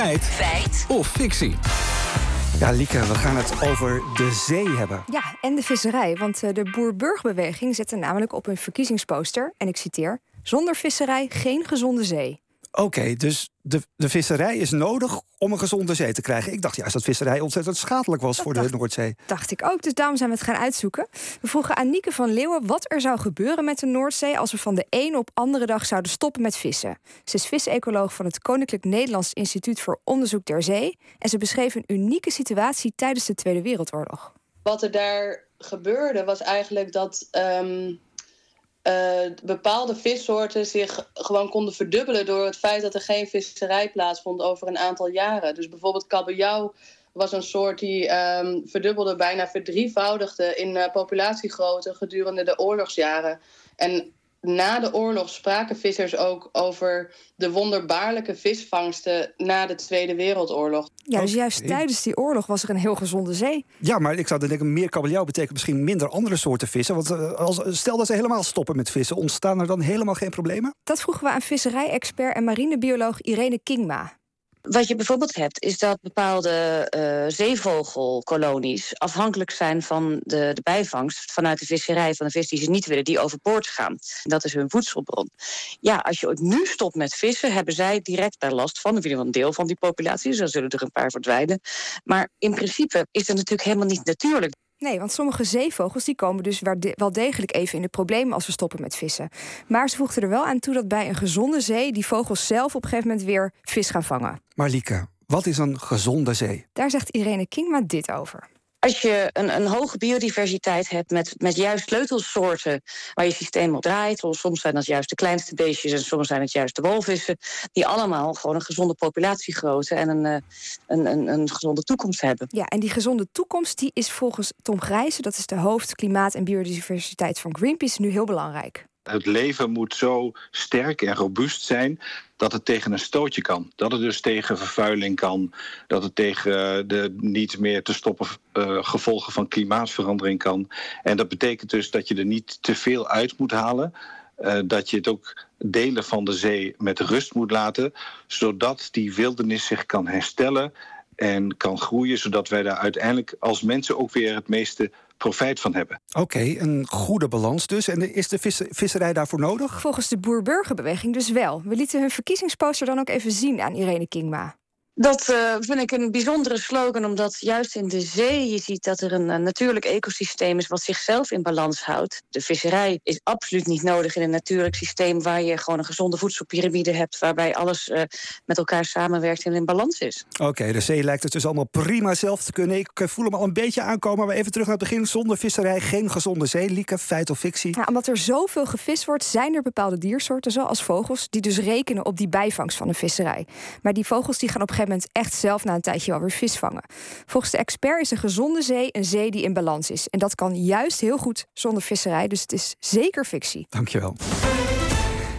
Feit. Feit. Of fictie. Ja, Lieke, we gaan het over de zee hebben. Ja, en de visserij. Want eh, de Boer-Burgerbeweging zette namelijk op hun verkiezingsposter... en ik citeer... zonder visserij geen gezonde zee. Oké, dus de, de visserij is nodig om een gezonde zee te krijgen. Ik dacht juist dat visserij ontzettend schadelijk was voor de Noordzee. Dacht ik ook, dus daarom zijn we het gaan uitzoeken. We vroegen aan Nieke van Leeuwen wat er zou gebeuren met de Noordzee... als we van de een op andere dag zouden stoppen met vissen. Ze is visecoloog van het Koninklijk Nederlands Instituut voor Onderzoek der Zee... en ze beschreef een unieke situatie tijdens de Tweede Wereldoorlog. Wat er daar gebeurde was eigenlijk dat... ehm, eh, bepaalde vissoorten zich gewoon konden verdubbelen door het feit dat er geen visserij plaatsvond over een aantal jaren. Dus bijvoorbeeld kabeljauw was een soort die ehm, verdubbelde, bijna verdrievoudigde in uh, populatiegrootte gedurende de oorlogsjaren. En na de oorlog spraken vissers ook over de wonderbaarlijke visvangsten na de Tweede Wereldoorlog. Ja, dus juist tijdens die oorlog was er een heel gezonde zee. Ja, maar ik zou denken, meer kabeljauw betekent misschien minder andere soorten vissen. Want uh, als, stel dat ze helemaal stoppen met vissen, ontstaan er dan helemaal geen problemen? Dat vroegen we aan visserij-expert en marinebioloog Irene Kingma. Wat je bijvoorbeeld hebt, is dat bepaalde uh, zeevogelkolonies afhankelijk zijn van de, de, bijvangst vanuit de visserij van de vis die ze niet willen, die overboord gaan. Dat is hun voedselbron. Ja, als je nu stopt met vissen, hebben zij direct daar last van. In een deel van die populatie, dus dan zullen er een paar verdwijnen. Maar in principe is het natuurlijk helemaal niet natuurlijk. Nee, want sommige zeevogels die komen dus wel degelijk even in de problemen als we stoppen met vissen. Maar ze voegden er wel aan toe dat bij een gezonde zee die vogels zelf op een gegeven moment weer vis gaan vangen. Maar Lieke, wat is een gezonde zee? Daar zegt Irene Kingma dit over. Als je een, een hoge biodiversiteit hebt met, met juist sleutelsoorten waar je systeem op draait, soms zijn dat juist de kleinste beestjes en soms zijn het juist de walvissen, die allemaal gewoon een gezonde populatiegrootte en een, eh, een, een, een gezonde toekomst hebben. Ja, en die gezonde toekomst die is volgens Tom Grijze, dat is de hoofd klimaat en biodiversiteit van Greenpeace, nu heel belangrijk. Het leven moet zo sterk en robuust zijn dat het tegen een stootje kan. Dat het dus tegen vervuiling kan. Dat het tegen de niet meer te stoppen uh, gevolgen van klimaatverandering kan. En dat betekent dus dat je er niet te veel uit moet halen. Uh, dat je het ook delen van de zee met rust moet laten. Zodat die wildernis zich kan herstellen en kan groeien. Zodat wij daar uiteindelijk als mensen ook weer het meeste profijt van hebben. Oké, okay, een goede balans dus. En is de vis visserij daarvoor nodig? Volgens de Boer-Burgerbeweging dus wel. We lieten hun verkiezingsposter dan ook even zien aan Irene Kingma. Dat uh, vind ik een bijzondere slogan, omdat juist in de zee je ziet dat er een, een, natuurlijk ecosysteem is wat zichzelf in balans houdt. De visserij is absoluut niet nodig in een natuurlijk systeem waar je gewoon een gezonde voedselpyramide hebt, waarbij alles uh, met elkaar samenwerkt en in balans is. Oké, okay, de zee lijkt het dus allemaal prima zelf te kunnen. Ik voel hem al een beetje aankomen, maar even terug naar het begin. Zonder visserij geen gezonde zee. Lieke, feit of fictie? Ja, omdat er zoveel gevist wordt, zijn er bepaalde diersoorten, zoals vogels, die dus rekenen op die bijvangst van een visserij. Maar die vogels die gaan op een gegeven echt zelf na een tijdje wel weer vis vangen. Volgens de expert is een gezonde zee een zee die in balans is. En dat kan juist heel goed zonder visserij, dus het is zeker fictie. Dankjewel.